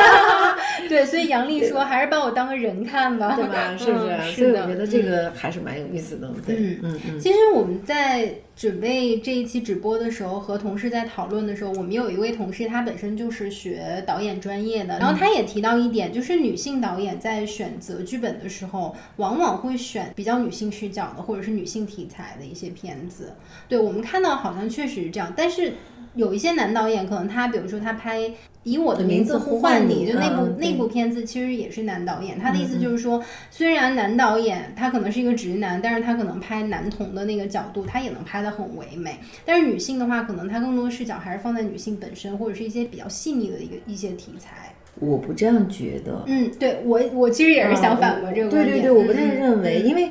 对，所以杨丽说还是把我当个人看吧，对吧？是不是？所以我觉得这个还是蛮有意思的，对，嗯嗯。其实我们在准备这一期直播的时候，和同事在讨论的时候，我们有一位同事，他本身就是学导演专业的，然后他也提到一点，就是女性导演在选择剧本的时候，往往会选比较女性视角的，或者是女性题材的一些片子。对我们看到好像确实是这样，但是。有一些男导演，可能他比如说他拍《以我的名字呼唤你》，就那部那部片子，其实也是男导演。他的意思就是说，虽然男导演他可能是一个直男，但是他可能拍男童的那个角度，他也能拍得很唯美。但是女性的话，可能他更多视角还是放在女性本身，或者是一些比较细腻的一个一些题材。我不这样觉得。嗯，对我我其实也是想反驳这个观点。对对对，我不太认为，因为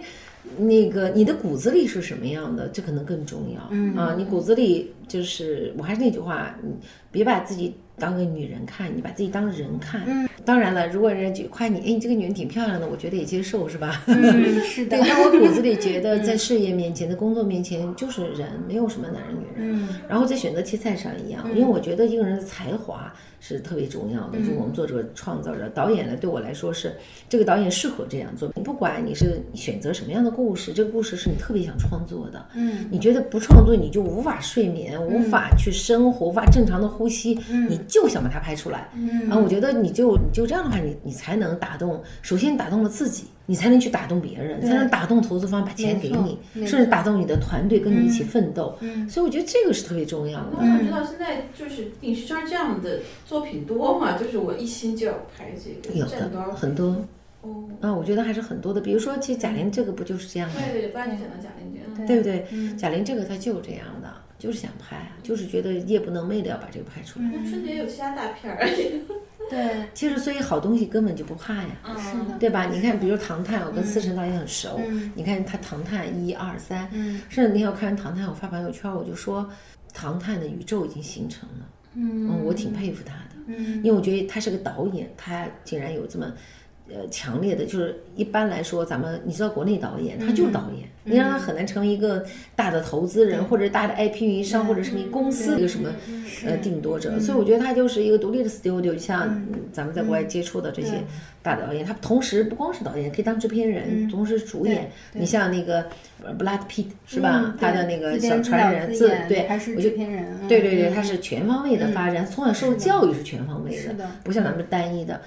那个你的骨子里是什么样的，这可能更重要。嗯啊，你骨子里。就是我还是那句话，你别把自己当个女人看，你把自己当人看。嗯，当然了，如果人家就夸你，哎，你这个女人挺漂亮的，我觉得也接受，是吧？嗯，是的。对，但我骨子里觉得，在事业面前、在工作面前，就是人，没有什么男人女人。嗯。然后在选择题材上一样，因为我觉得一个人的才华是特别重要的。就我们做这个创造者导演呢，对我来说是这个导演适合这样做。你不管你是选择什么样的故事，这个故事是你特别想创作的。嗯。你觉得不创作你就无法睡眠。眠，无法去生活，无法正常的呼吸，你就想把它拍出来。嗯啊，我觉得你就你就这样的话，你你才能打动，首先打动了自己，你才能去打动别人，才能打动投资方把钱给你，甚至打动你的团队跟你一起奋斗。嗯所以我觉得这个是特别重要的。我想知道现在就是影视圈这样的作品多吗？就是我一心就要拍这个，有的很多。哦，啊，我觉得还是很多的，比如说，其实贾玲这个不就是这样吗？对对，不然就想到贾玲这样。对不对？贾玲这个她就是这样的，就是想拍啊，就是觉得夜不能寐的要把这个拍出来。那春节有其他大片儿，对，其实所以好东西根本就不怕呀，是的，对吧？你看，比如《唐探》，我跟思辰导演很熟，嗯。你看他《唐探》一二三，嗯。甚至那天我看完《唐探》，我发朋友圈，我就说，《唐探》的宇宙已经形成了，嗯我挺佩服他的，嗯。因为我觉得他是个导演，他竟然有这么。呃，强烈的就是一般来说，咱们你知道国内导演他就是导演，你让他很难成为一个大的投资人或者大的 IP 运营商或者是一个公司一个什么呃定夺者，所以我觉得他就是一个独立的 studio，就像嗯咱们在国外接触的这些大导演，他同时不光是导演，可以当制片人，同时主演。你像那个 Brad Pitt 是吧？他的那个小传人自对，还是我就制片人，对对对，他是全方位的发展，从小受教育是全方位的不像咱们单一的。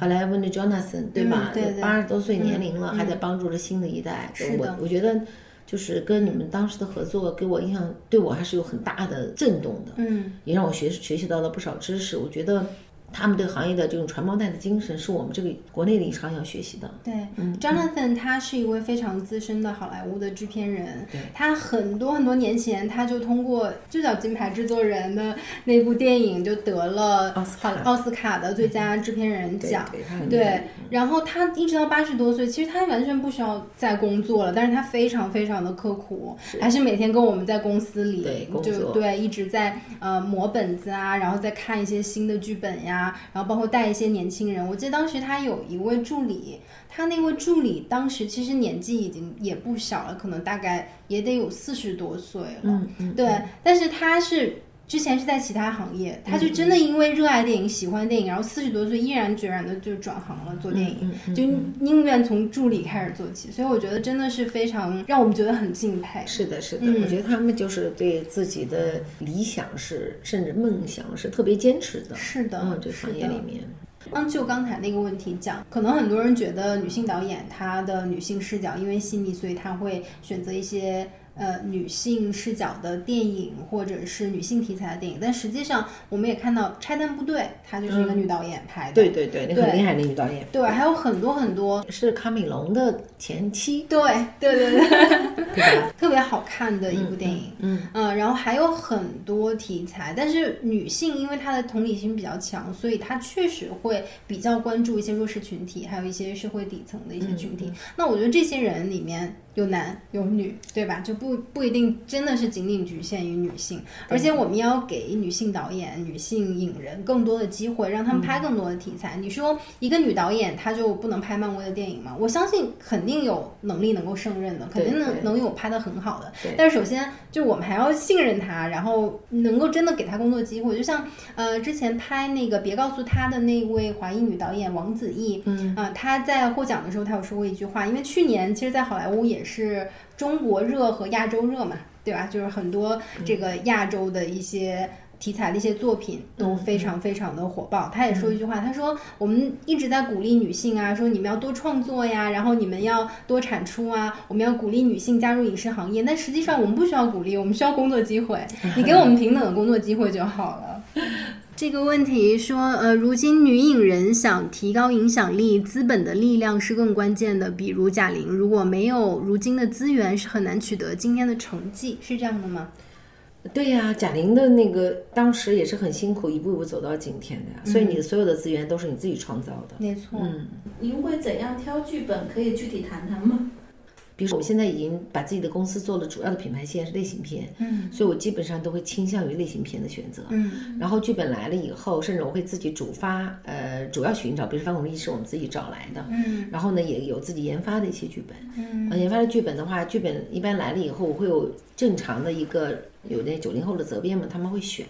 后来问的 Jonathan 对吧？八十多岁年龄了，还在帮助着新的一代。我我觉得就是跟你们当时的合作，给我印象对我还是有很大的震动的，嗯也让我学学习到了不少知识。我觉得他们对行业的这种传帮带的精神，是我们这个国内的影视行业要学习的。对、h a n 他是一位非常资深的好莱坞的制片人，他很多很多年前他就通过就叫《金牌制作人》的那部电影就得了奥斯卡。好奥斯卡的最佳制片人奖。对然后他一直到八十多岁，其实他完全不需要再工作了，但是他非常非常的刻苦，还是每天跟我们在公司里对就对一直在呃磨本子啊，然后再看一些新的剧本呀，然后包括带一些年轻人。我记得当时他有一位助理，他那位助理当时其实年纪已经也不小了，可能大概也得有四十多岁了。嗯嗯，对，但是他是之前是在其他行业，他就真的因为热爱电影、喜欢电影，然后四十多岁毅然决然的就转行了做电影，就宁愿从助理开始做起。所以我觉得真的是非常让我们觉得很敬佩。是的，是的，嗯我觉得他们就是对自己的理想是，甚至梦想是特别坚持的。是的嗯，这个行业里面。刚就刚才那个问题讲，可能很多人觉得女性导演她的女性视角因为细腻，所以她会选择一些呃女性视角的电影或者是女性题材的电影。但实际上，我们也看到《拆弹部队》，她就是一个女导演拍的。对对对，那个很对厉害的女导演，对，还有很多很多。是卡米隆的前妻，对对对对，对 吧？特别好看的一部电影。嗯嗯，然后还有很多题材，但是女性因为她的同理心比较强，所以她确实会比较关注一些弱势群体，还有一些社会底层的一些群嗯体。那我觉得这些人里面有男有女，对吧？就不不一定真的是仅仅局限于女性，而且我们要给女性导演、女性影人更多的机会，让他们嗯拍更多的题材。你说一个女导演她就不能拍漫威的电影吗？我相信肯定有能力能够胜任的，肯定能能有拍的很好的。但是首先就我们还要信任她，然后能够真的给她工作机会。就像呃之前拍那个别告诉他的那位华裔女导演王子异，嗯啊、她在获奖的时候她有说过一句话，因为去年其实，在好莱坞也是中国热和亚洲热嘛，对吧？就是很多这个亚洲的一些。题材的一些作品都非常非常的火爆。他也说一句话，他说我们一直在鼓励女性啊，说你们要多创作呀，然后你们要多产出啊，我们要鼓励女性加入影视行业。但实际上我们不需要鼓励，我们需要工作机会，你给我们平等的工作机会就好了。这个问题说，呃，如今女影人想提高影响力，资本的力量是更关键的。比如贾玲，如果没有如今的资源，是很难取得今天的成绩，是这样的吗？对呀、贾玲的那个当时也是很辛苦，一步一步走到今天的呀。所以你的所有的资源都是你自己创造的。没错，嗯，您会怎样挑剧本？可以具体谈谈吗？比如说我们现在已经把自己的公司做了主要的品牌线是类型片，嗯所以我基本上都会倾向于类型片的选择。嗯然后剧本来了以后，甚至我会自己主发，呃，主要寻找，比如说《翻滚力》是我们自己找来的，嗯然后呢也有自己研发的一些剧本。嗯呃，研发的剧本的话，剧本一般来了以后，我会有正常的一个有那九零后的责编们他们会选，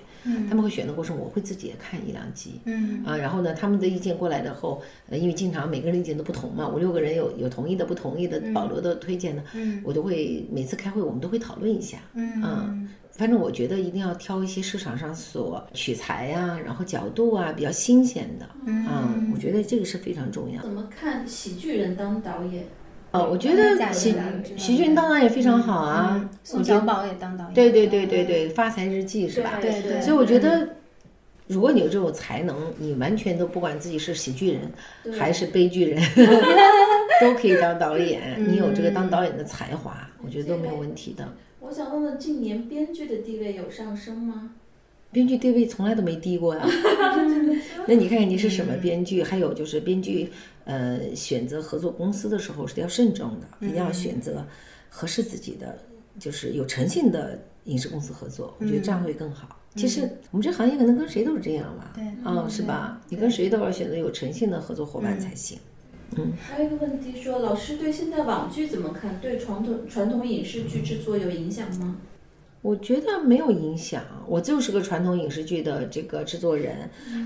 他们会选的过程，我会自己也看一两集，嗯。啊，然后呢，他们的意见过来的后，呃，因为经常每个人意见都不同嘛，五六个人有有同意的、不同意的、保留的、推荐的，嗯。我都会每次开会我们都会讨论一下，嗯。啊。反正我觉得一定要挑一些市场上所取材呀、然后角度啊比较新鲜的，啊，我觉得这个是非常重要。怎。么看喜剧人当导演？哦，我觉得喜兰知道喜剧人当然也非常好啊嗯，宋小宝也当导演，对对对对对，发财日记是吧？对对，所以我觉得，如果你有这种才能，你完全都不管自己是喜剧人还是悲剧人，都可以当导演。你有这个当导演的才华，我觉得都没有问题的。我想问问，近年编剧的地位有上升吗？编剧地位从来都没低过呀。那你看看你是什么编剧？还有就是编剧，呃，选择合作公司的时候是要慎重的，一定要选择合适自己的，就是有诚信的影视公司合作。我觉得这样会更好。其实我们这行业可能跟谁都是这样吧，对啊，是吧？你跟谁都要选择有诚信的合作伙伴才行。嗯还有一个问题说，老师对现在网剧怎么看？对传统传统影视剧制作有影响吗？我觉得没有影响，我就是个传统影视剧的这个制作人，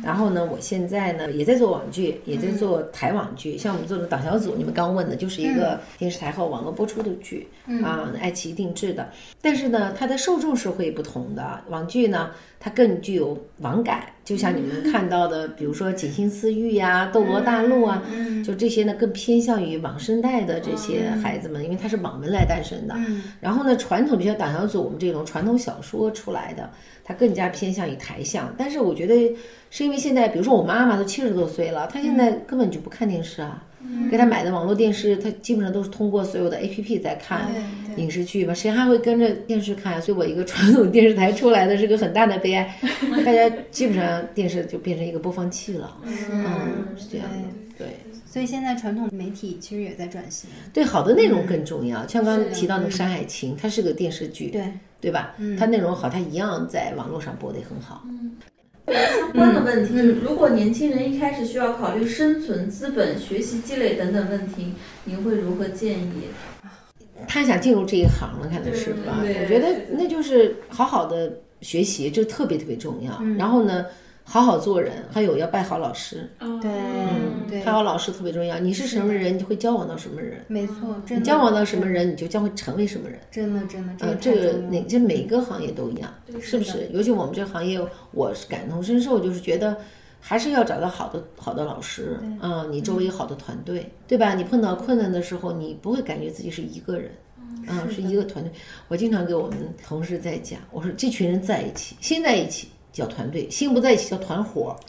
然后呢，我现在呢也在做网剧，也在做台网剧，像我们做的党小组，你们刚问的就是一个电视台和网络播出的剧，啊，爱奇艺定制的，但是呢，它的受众是会不同的，网剧呢，它更具有网感，就像你们看到的，比如说《锦心似玉》呀，《斗罗大陆》啊，就这些呢，更偏向于网生代的这些孩子们，因为它是网文来诞生的。然后呢，传统就像党小组我们这种传统小说出来的，它更加偏向于台向。但是我觉得是因为现在，比如说我妈妈都七十多岁了，她现在根本就不看电视啊。给他买的网络电视，他基本上都是通过所有的 A P P 在看影视剧嘛，谁还会跟着电视看？所以我一个传统电视台出来的是个很大的悲哀，大家基本上电视就变成一个播放器了。嗯，是这样的，对。所以现在传统媒体其实也在转型，对，好的内容更重要。像刚刚提到那个《山海情》，它是个电视剧，对对吧？它内容好，它一样在网络上播的也很好。相关的问题就是，如果年轻人一开始需要考虑生存、资本、学习积累等等问题，您会如何建议？他想进入这一行了，看来是吧？对我觉得那就是好好的学习，这特别特别重要。然后呢，好好做人，还有要拜好老师。对嗯，对拜，好老师特别重要。你是什么人，你就会交往到什么人。没错，真的你交往到什么人，你就将会成为什么人。真的真的，呃，这这个个太重要了哪这每一个行业都一样，是不是？尤其我们这个行业，我是感同身受，就是觉得还是要找到好的好的老师，啊、你周围有好的团队，对吧？你碰到困难的时候，你不会感觉自己是一个人。嗯，是一个团队。我经常给我们同事在讲，我说这群人在一起，心在一起叫团队，心不在一起叫团伙。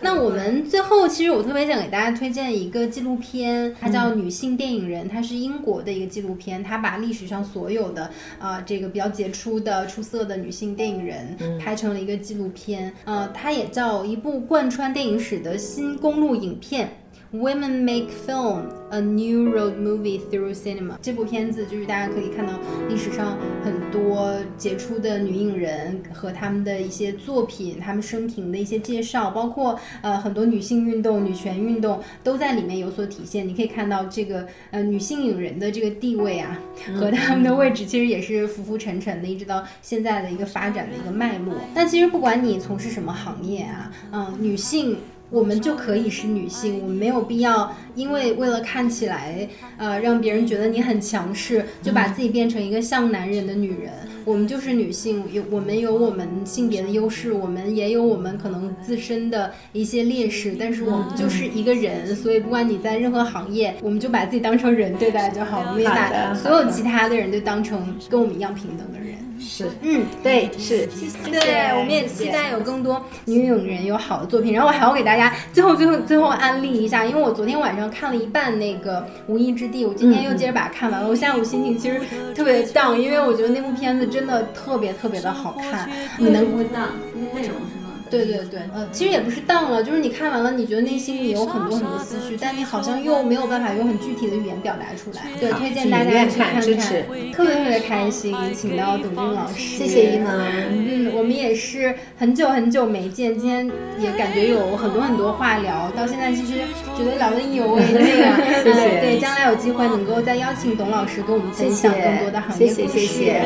那我们最后，其实我特别想给大家推荐一个纪录片，它叫《女性电影人》，它是英国的一个纪录片，它把历史上所有的啊、这个比较杰出的、出色的女性电影人拍成了一个纪录片，呃，它也叫一部贯穿电影史的新公路影片。Women Make Film: A New Road Movie Through Cinema。这部片子就是大家可以看到历史上很多杰出的女影人和她们的一些作品，她们生平的一些介绍，包括呃很多女性运动、女权运动都在里面有所体现。你可以看到这个呃女性影人的这个地位啊，和她们的位置其实也是浮浮沉沉的，一直到现在的一个发展的一个脉络。但其实不管你从事什么行业啊，嗯、女性。我们就可以是女性，我们没有必要因为为了看起来，呃，让别人觉得你很强势，就把自己变成一个像男人的女人。我们就是女性，有我们有我们性别的优势，我们也有我们可能自身的一些劣势，但是我们就是一个人，所以不管你在任何行业，我们就把自己当成人对待就好，我们也把所有其他的人都当成跟我们一样平等的人。是，嗯，对，是，对，我们也期待有更多女影人有好的作品。然后我还要给大家最后最后最后安利一下，因为我昨天晚上看了一半那个《无意之地》，我今天又接着把它看完了。我下午心情其实特别 down，因为我觉得那部片子真的特别特别的好看。你能不会当那些内容是吗？对对对，呃，其实也不是当了，就是你看完了，你觉得内心里有很多很多思绪，但你好像又没有办法用很具体的语言表达出来。对，推荐大家去看看，支持特别特别开心，请到董军老师，谢谢一萌嗯，我们也是。很久很久没见，今天也感觉有很多很多话聊，到现在其实觉得聊得意犹未尽啊。谢谢对，将来有机会能够再邀请董老师跟我们分享更多的行业故事。谢谢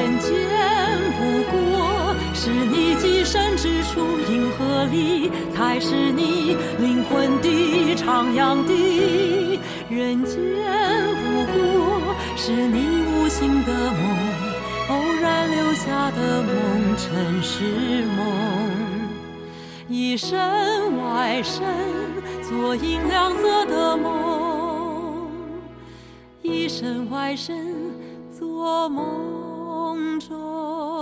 你寄身之处，银河里才是你灵魂的徜徉地。人间不过是你无心的梦，偶然留下的梦，尘世梦。一身外身，做银亮色的梦。一身外身，做梦中。